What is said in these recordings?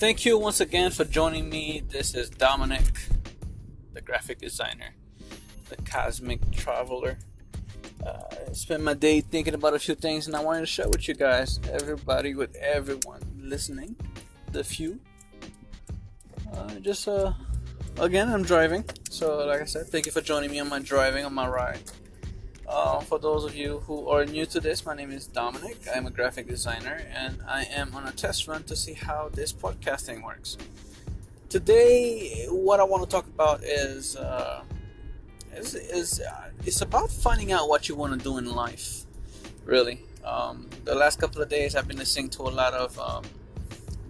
Thank you once again for joining me. This is Dominic, the graphic designer, the cosmic traveler. Uh, I spent my day thinking about a few things, and I wanted to share with you guys, everybody, with everyone listening, the few. Uh, just uh, again, I'm driving, so like I said, thank you for joining me on my driving on my ride. Uh, for those of you who are new to this, my name is Dominic. I'm a graphic designer and I am on a test run to see how this podcasting works. Today, what I want to talk about is uh, is, is uh, it's about finding out what you want to do in life. Really, um, the last couple of days, I've been listening to a lot of um,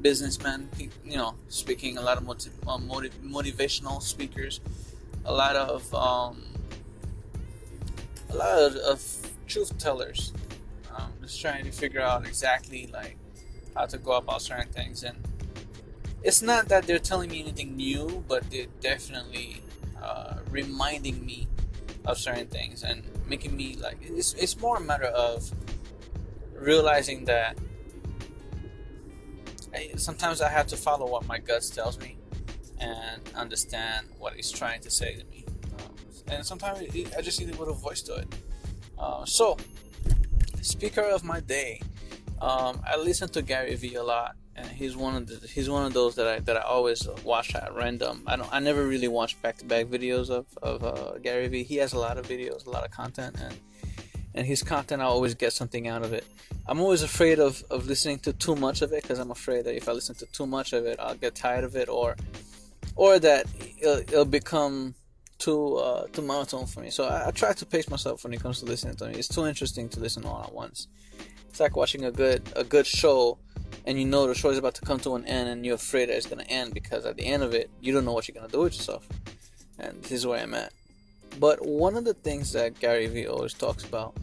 businessmen, you know, speaking a lot of motiv- uh, motiv- motivational speakers, a lot of um, a lot of, truth tellers. Um, just trying to figure out exactly like how to go about certain things, and it's not that they're telling me anything new, but they're definitely uh, reminding me of certain things and making me like it's, it's more a matter of realizing that I, sometimes I have to follow what my gut tells me and understand what it's trying to say to me and sometimes I just need a little voice to it. Uh, so, speaker of my day, um, I listen to Gary Vee a lot, and he's one of the, he's one of those that I that I always watch at random. I don't I never really watch back to back videos of of uh, Gary Vee. He has a lot of videos, a lot of content, and and his content I always get something out of it. I'm always afraid of, of listening to too much of it because I'm afraid that if I listen to too much of it, I'll get tired of it or or that it'll, it'll become too uh, too monotone for me. So I, I, try to pace myself when it comes to listening to me. It's too interesting to listen all at once. It's like watching a good a good show, and you know the show is about to come to an end, and you're afraid that it's gonna end because at the end of it, you don't know what you're gonna do with yourself. And this is where I'm at. But one of the things that Gary Vee always talks about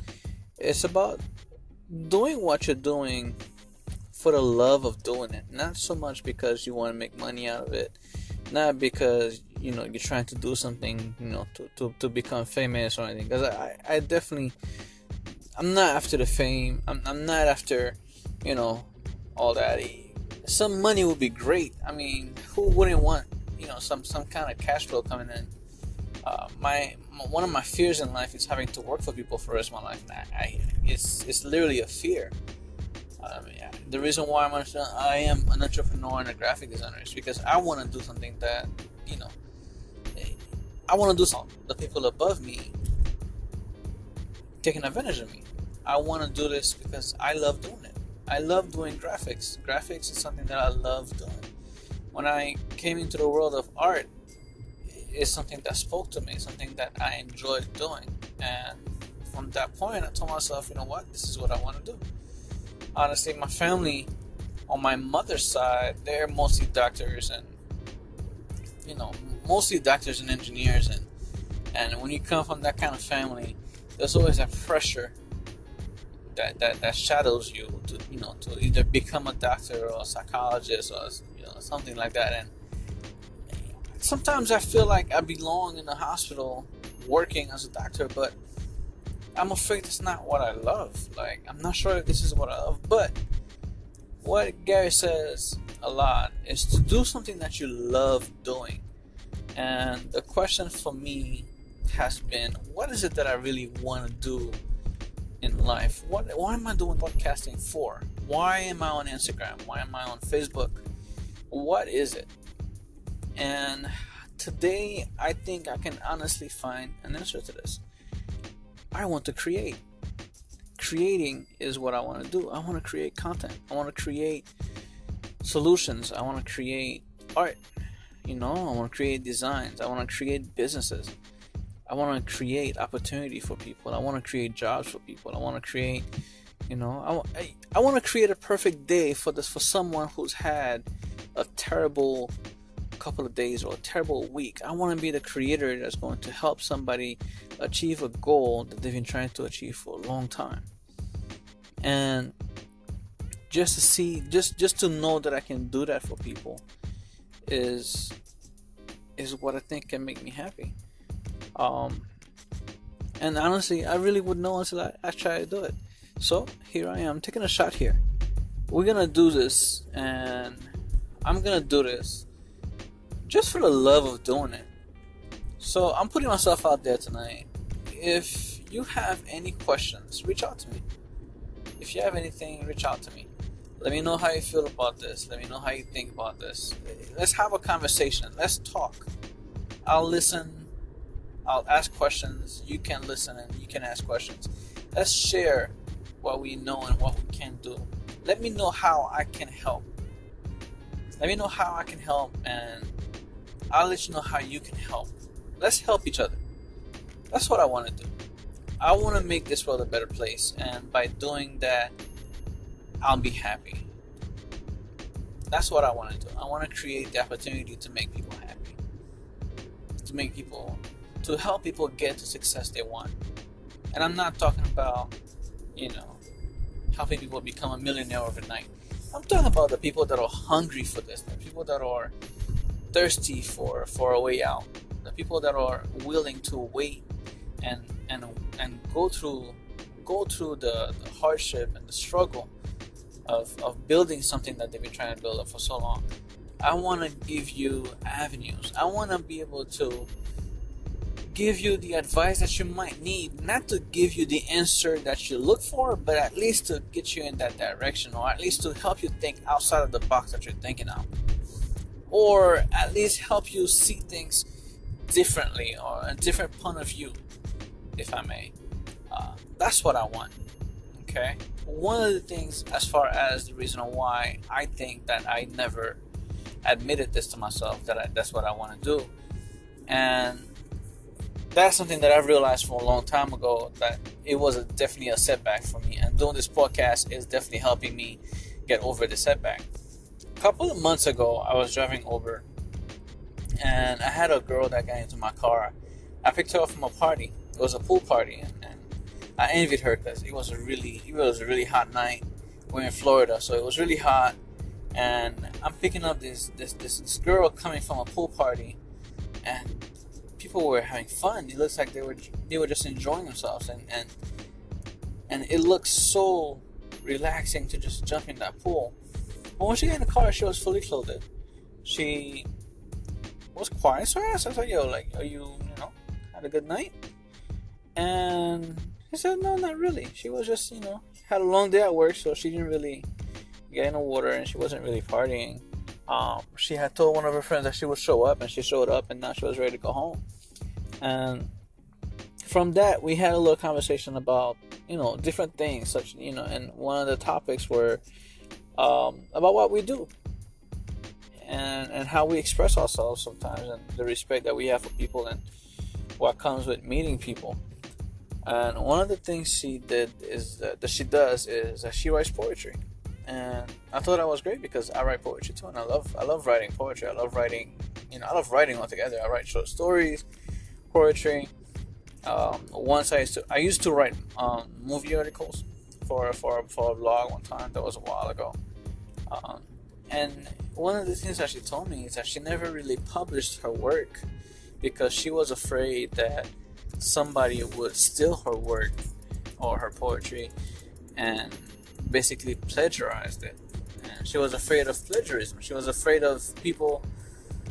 is about doing what you're doing for the love of doing it, not so much because you want to make money out of it, not because you know you're trying to do something you know to, to, to become famous or anything. Because I, I definitely i'm not after the fame. I'm, I'm not after you know all that. Some money would be great. I mean who wouldn't want you know some some kind of cash flow coming in? Uh, my one of my fears in life is having to work for people for the rest of my life I, I it's it's literally a fear. I mean, the reason why I'm I am an entrepreneur and a graphic designer is because I want to do something that you know I want to do something. The people above me taking advantage of me. I want to do this because I love doing it. I love doing graphics. Graphics is something that I love doing. When I came into the world of art, it's something that spoke to me, something that I enjoyed doing. And from that point, I told myself, you know what, this is what I want to do. Honestly, my family on my mother's side, they're mostly doctors and, you know, mostly doctors and engineers and and when you come from that kind of family there's always a pressure that, that, that shadows you to you know to either become a doctor or a psychologist or you know something like that. And sometimes I feel like I belong in the hospital working as a doctor but I'm afraid it's not what I love. Like I'm not sure if this is what I love but what Gary says a lot is to do something that you love doing and the question for me has been what is it that I really want to do in life? What, what am I doing podcasting for? Why am I on Instagram? Why am I on Facebook? What is it? And today I think I can honestly find an answer to this. I want to create. Creating is what I want to do. I want to create content. I want to create solutions. I want to create art. You know, I want to create designs. I want to create businesses. I want to create opportunity for people. I want to create jobs for people. I want to create, you know, I, I, I want to create a perfect day for this for someone who's had a terrible couple of days or a terrible week. I want to be the creator that's going to help somebody achieve a goal that they've been trying to achieve for a long time. And just to see just just to know that I can do that for people is is what I think can make me happy. Um, and honestly, I really would know until I, I try to do it. So here I am taking a shot here. We're gonna do this, and I'm gonna do this just for the love of doing it. So I'm putting myself out there tonight. If you have any questions, reach out to me. If you have anything, reach out to me. Let me know how you feel about this. Let me know how you think about this. Let's have a conversation. Let's talk. I'll listen. I'll ask questions. You can listen and you can ask questions. Let's share what we know and what we can do. Let me know how I can help. Let me know how I can help and I'll let you know how you can help. Let's help each other. That's what I want to do. I want to make this world a better place, and by doing that, I'll be happy. That's what I want to do. I want to create the opportunity to make people happy, to make people, to help people get the success they want. And I'm not talking about, you know, helping people become a millionaire overnight. I'm talking about the people that are hungry for this, the people that are thirsty for for a way out, the people that are willing to wait and and and go through go through the, the hardship and the struggle of, of building something that they've been trying to build up for so long. I want to give you avenues. I want to be able to give you the advice that you might need, not to give you the answer that you look for, but at least to get you in that direction, or at least to help you think outside of the box that you're thinking of, or at least help you see things differently or a different point of view, if I may. Uh, that's what I want. Okay. One of the things, as far as the reason why I think that I never admitted this to myself that I, that's what I want to do, and that's something that I realized from a long time ago that it was a, definitely a setback for me. And doing this podcast is definitely helping me get over the setback. A couple of months ago, I was driving over and I had a girl that got into my car. I picked her up from a party. It was a pool party, and, and I envied her because it was a really it was a really hot night. We're in Florida, so it was really hot, and I'm picking up this this this, this girl coming from a pool party, and people were having fun. It looks like they were they were just enjoying themselves, and and and it looks so relaxing to just jump in that pool. But when she got in the car, she was fully clothed. She was quiet, so I asked, like, "Yo, like, are you, you know, had a good night?" And said, "No, not really. She was just, you know, had a long day at work, so she didn't really get in the water, and she wasn't really partying." Um, she had told one of her friends that she would show up, and she showed up, and now she was ready to go home. And from that, we had a little conversation about you know different things, such you know, and one of the topics were um, about what we do and and how we express ourselves sometimes, and the respect that we have for people, and what comes with meeting people. And one of the things she did is that, that she does is that she writes poetry and I thought that was great because I write poetry too, and I love I love writing poetry. I love writing, you know, I love writing altogether. I write short stories, poetry. Um, once I used to I used to write um, movie articles for for for a blog one time. That was a while ago. Um, and one of the things that she told me is that she never really published her work because she was afraid that somebody would steal her work or her poetry and basically plagiarized it. And she was afraid of plagiarism. She was afraid of people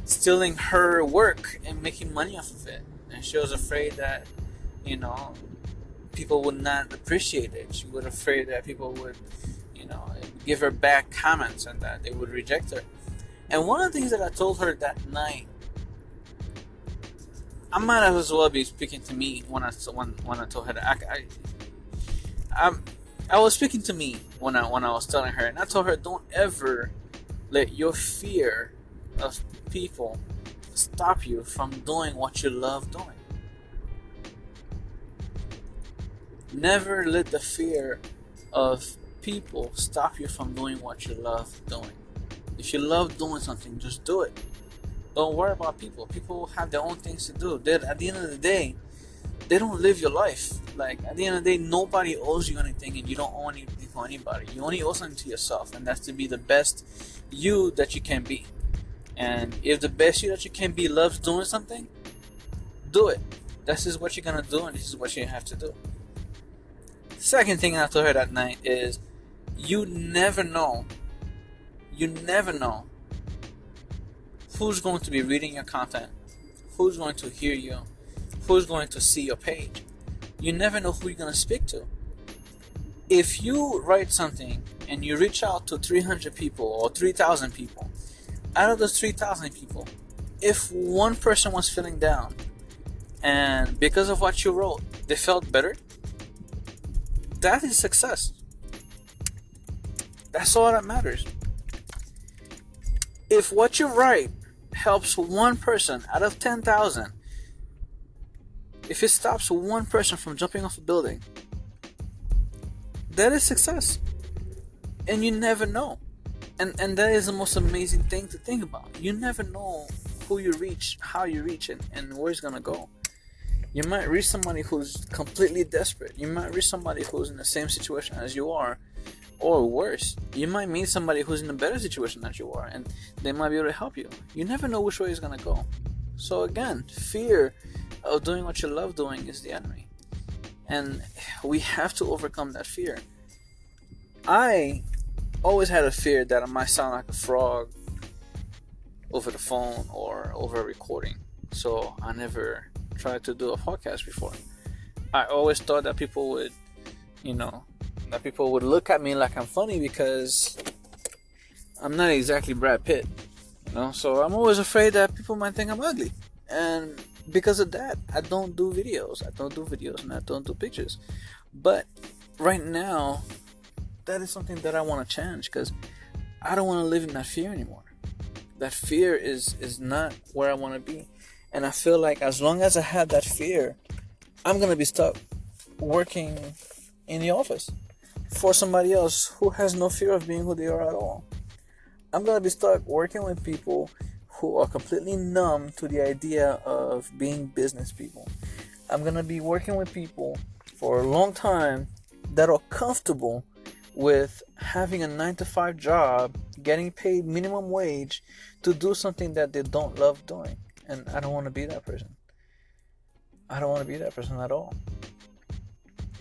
stealing her work and making money off of it. And she was afraid that, you know, people would not appreciate it. She was afraid that people would, you know, give her bad comments and that they would reject her. And one of the things that I told her that night, I might as well be speaking to me when I when, when I told her that I, I I'm I was speaking to me when I when I was telling her, and I told her, don't ever let your fear of people stop you from doing what you love doing. Never let the fear of people stop you from doing what you love doing. If you love doing something, just do it. Don't worry about people. People have their own things to do. They're, at the end of the day, they don't live your life. Like at the end of the day, nobody owes you anything, and you don't owe anything to anybody. You only owe something to yourself, and that's to be the best you that you can be. And if the best you that you can be loves doing something, do it. This is what you're gonna do, and this is what you have to do. Second thing I told her that night is, you never know. You never know who's going to be reading your content, who's going to hear you, who's going to see your page. You never know who you're going to speak to. If you write something and you reach out to 300 people or 3,000 people, out of those 3,000 people, if one person was feeling down and because of what you wrote, they felt better, that is success. That's all that matters. If what you write helps one person out of 10,000, if it stops one person from jumping off a building, that is success. And you never know. And and that is the most amazing thing to think about. You never know who you reach, how you reach it, and where it's gonna go. You might reach somebody who's completely desperate. You might reach somebody who's in the same situation as you are, or worse, you might meet somebody who's in a better situation than you are, and they might be able to help you. You never know which way it's gonna go. So again, fear of doing what you love doing is the enemy, and we have to overcome that fear. I always had a fear that I might sound like a frog over the phone or over a recording, so I never tried to do a podcast before. I always thought that people would, you know, that people would look at me like I'm funny because I'm not exactly Brad Pitt, you know. So I'm always afraid that people might think I'm ugly, and because of that, I don't do videos. I don't do videos and I don't do pictures. But right now, that is something that I want to change because I don't want to live in that fear anymore. That fear is is not where I want to be, and I feel like as long as I have that fear, I'm gonna be stuck working in the office for somebody else who has no fear of being who they are at all. I'm gonna be stuck working with people who are completely numb to the idea of being business people. I'm gonna be working with people for a long time that are comfortable with having a 9 to 5 job, getting paid minimum wage to do something that they don't love doing. And I don't want to be that person. I don't want to be that person at all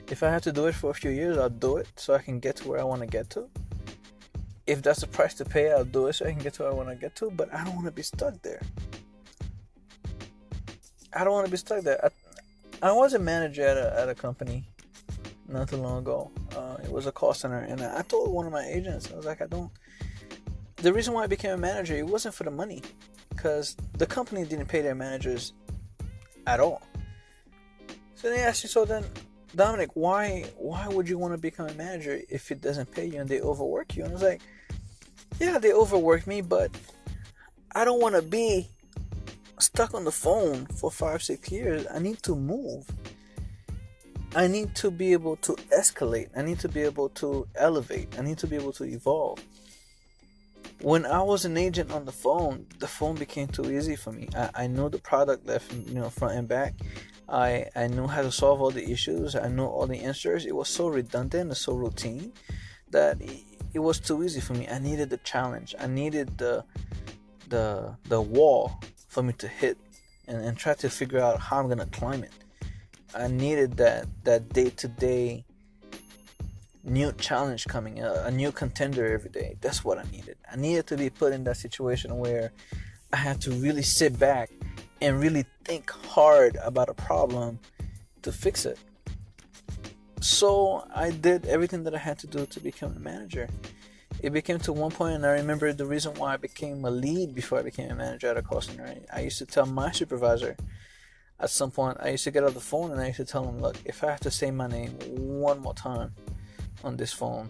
if I have to do it for a few years, I'll do it so I can get to where I want to get to. If that's the price to pay, I'll do it so I can get to where I want to get to. But I don't want to be stuck there. I don't want to be stuck there. I, I was a manager at a, at a company not too long ago. Uh, it was a call center, and I told one of my agents, I was like, I don't. The reason why I became a manager, it wasn't for the money, because the company didn't pay their managers at all. So they asked me, so then Dominic, why why would you want to become a manager if it doesn't pay you and they overwork you? And I was like, yeah, they overwork me, but I don't want to be stuck on the phone for five, six years. I need to move. I need to be able to escalate. I need to be able to elevate. I need to be able to evolve. When I was an agent on the phone, the phone became too easy for me. I, I know the product left, you know, front and back. I, I knew how to solve all the issues. I knew all the answers. It was so redundant and so routine that it was too easy for me. I needed the challenge. I needed the the the wall for me to hit and, and try to figure out how I'm gonna climb it. I needed that that day to day new challenge coming, a, a new contender every day. That's what I needed. I needed to be put in that situation where I had to really sit back and really think hard about a problem to fix it. So I did everything that I had to do to become a manager. It became to one point, and I remember the reason why I became a lead before I became a manager at a call center. I used to tell my supervisor at some point, I used to get off the phone and I used to tell him, Look, if I have to say my name one more time on this phone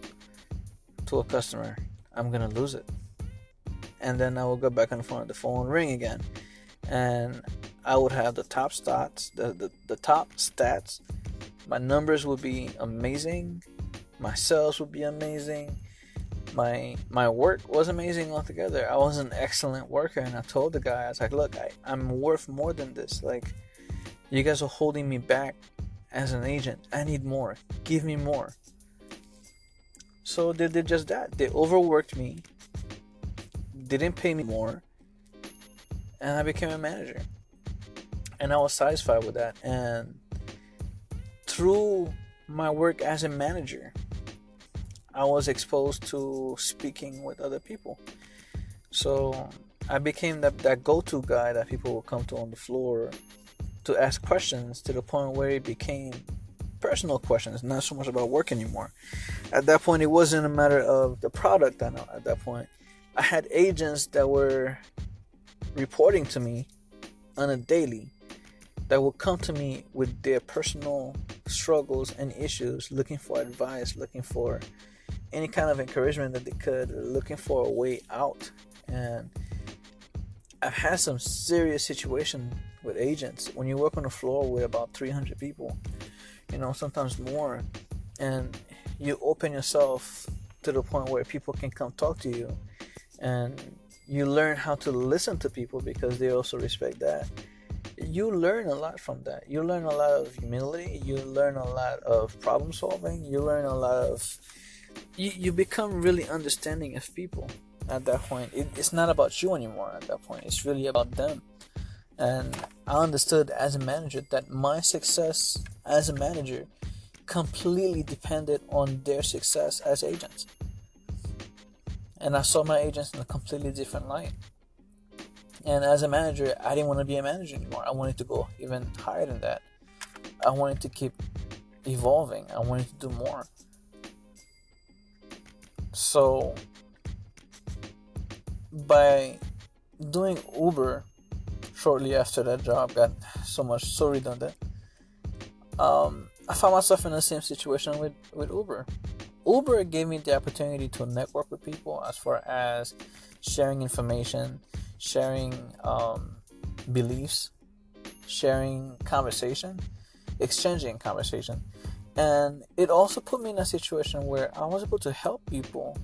to a customer, I'm gonna lose it. And then I will go back on the phone, the phone ring again and I would have the top stats, the, the, the top stats. My numbers would be amazing. My sales would be amazing. My my work was amazing altogether. I was an excellent worker, and I told the guy, I was like, "Look, I, I'm worth more than this. Like, you guys are holding me back as an agent. I need more. Give me more." So they did just that. They overworked me. Didn't pay me more and I became a manager. And I was satisfied with that. And through my work as a manager, I was exposed to speaking with other people. So I became that, that go-to guy that people would come to on the floor to ask questions to the point where it became personal questions, not so much about work anymore. At that point, it wasn't a matter of the product. I know at that point, I had agents that were reporting to me on a daily that will come to me with their personal struggles and issues, looking for advice, looking for any kind of encouragement that they could, looking for a way out. And I've had some serious situation with agents when you work on the floor with about 300 people, you know, sometimes more, and you open yourself to the point where people can come talk to you, and you learn how to listen to people because they also respect that you learn a lot from that. You learn a lot of humility. You learn a lot of problem solving. You learn a lot of. You, you become really understanding of people at that point. It, it's not about you anymore at that point. It's really about them. And I understood as a manager that my success as a manager completely depended on their success as agents. And I saw my agents in a completely different light. And as a manager, I didn't want to be a manager anymore. I wanted to go even higher than that. I wanted to keep evolving. I wanted to do more. So, by doing Uber shortly after that job got so much so redundant, um, I found myself in the same situation with, with Uber. Uber gave me the opportunity to network with people as far as sharing information, sharing um, beliefs, sharing conversation, exchanging conversation. And it also put me in a situation where I was able to help people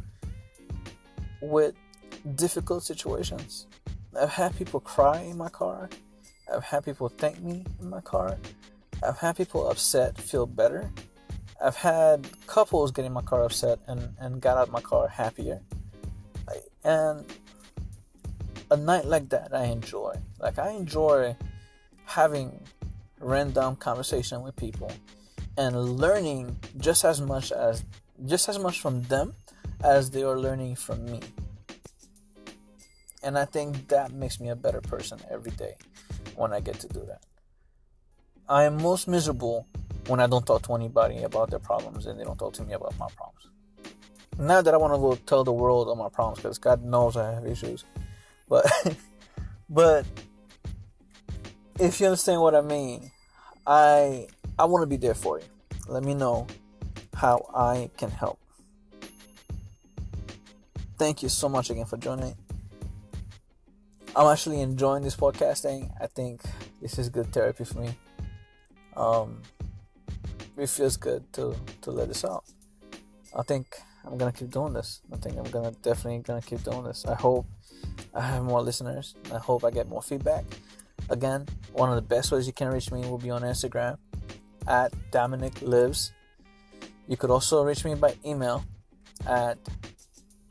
with difficult situations. I've had people cry in my car. I've had people thank me in my car. I've had people upset feel better. I've had couples get in my car upset and, and got out my car happier. And a night like that I enjoy. Like I enjoy having random conversation with people and learning just as much as just as much from them as they are learning from me. And I think that makes me a better person every day when I get to do that. I am most miserable when I don't talk to anybody about their problems and they don't talk to me about my problems. Not that I want to go tell the world all my problems because God knows I have issues. But but if you understand what I mean, I I want to be there for you. Let me know how I can help. Thank you so much again for joining. I'm actually enjoying this podcasting. I think this is good therapy for me. Um, it feels good to to let this out. I think I'm gonna keep doing this. I think I'm gonna definitely gonna keep doing this. I hope I have more listeners. I hope I get more feedback. Again, one of the best ways you can reach me will be on Instagram at Dominic Lives. You could also reach me by email at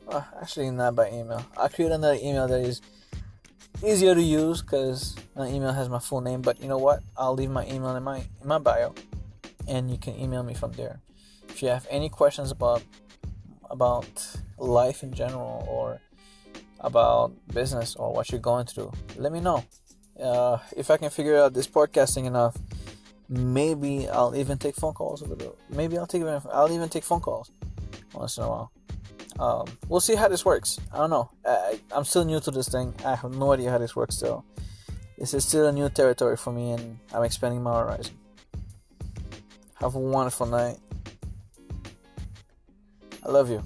uh, actually not by email. I'll create another email that is easier to use because my email has my full name. But you know what? I'll leave my email in my in my bio, and you can email me from there. If you have any questions about about life in general or about business or what you're going through, let me know. Uh, if I can figure out this podcasting enough, maybe I'll even take phone calls over the. Maybe I'll take I'll even take phone calls once in a while. Um, we'll see how this works. I don't know. I, I'm still new to this thing. I have no idea how this works still. This is still a new territory for me, and I'm expanding my horizon. Have a wonderful night. I love you.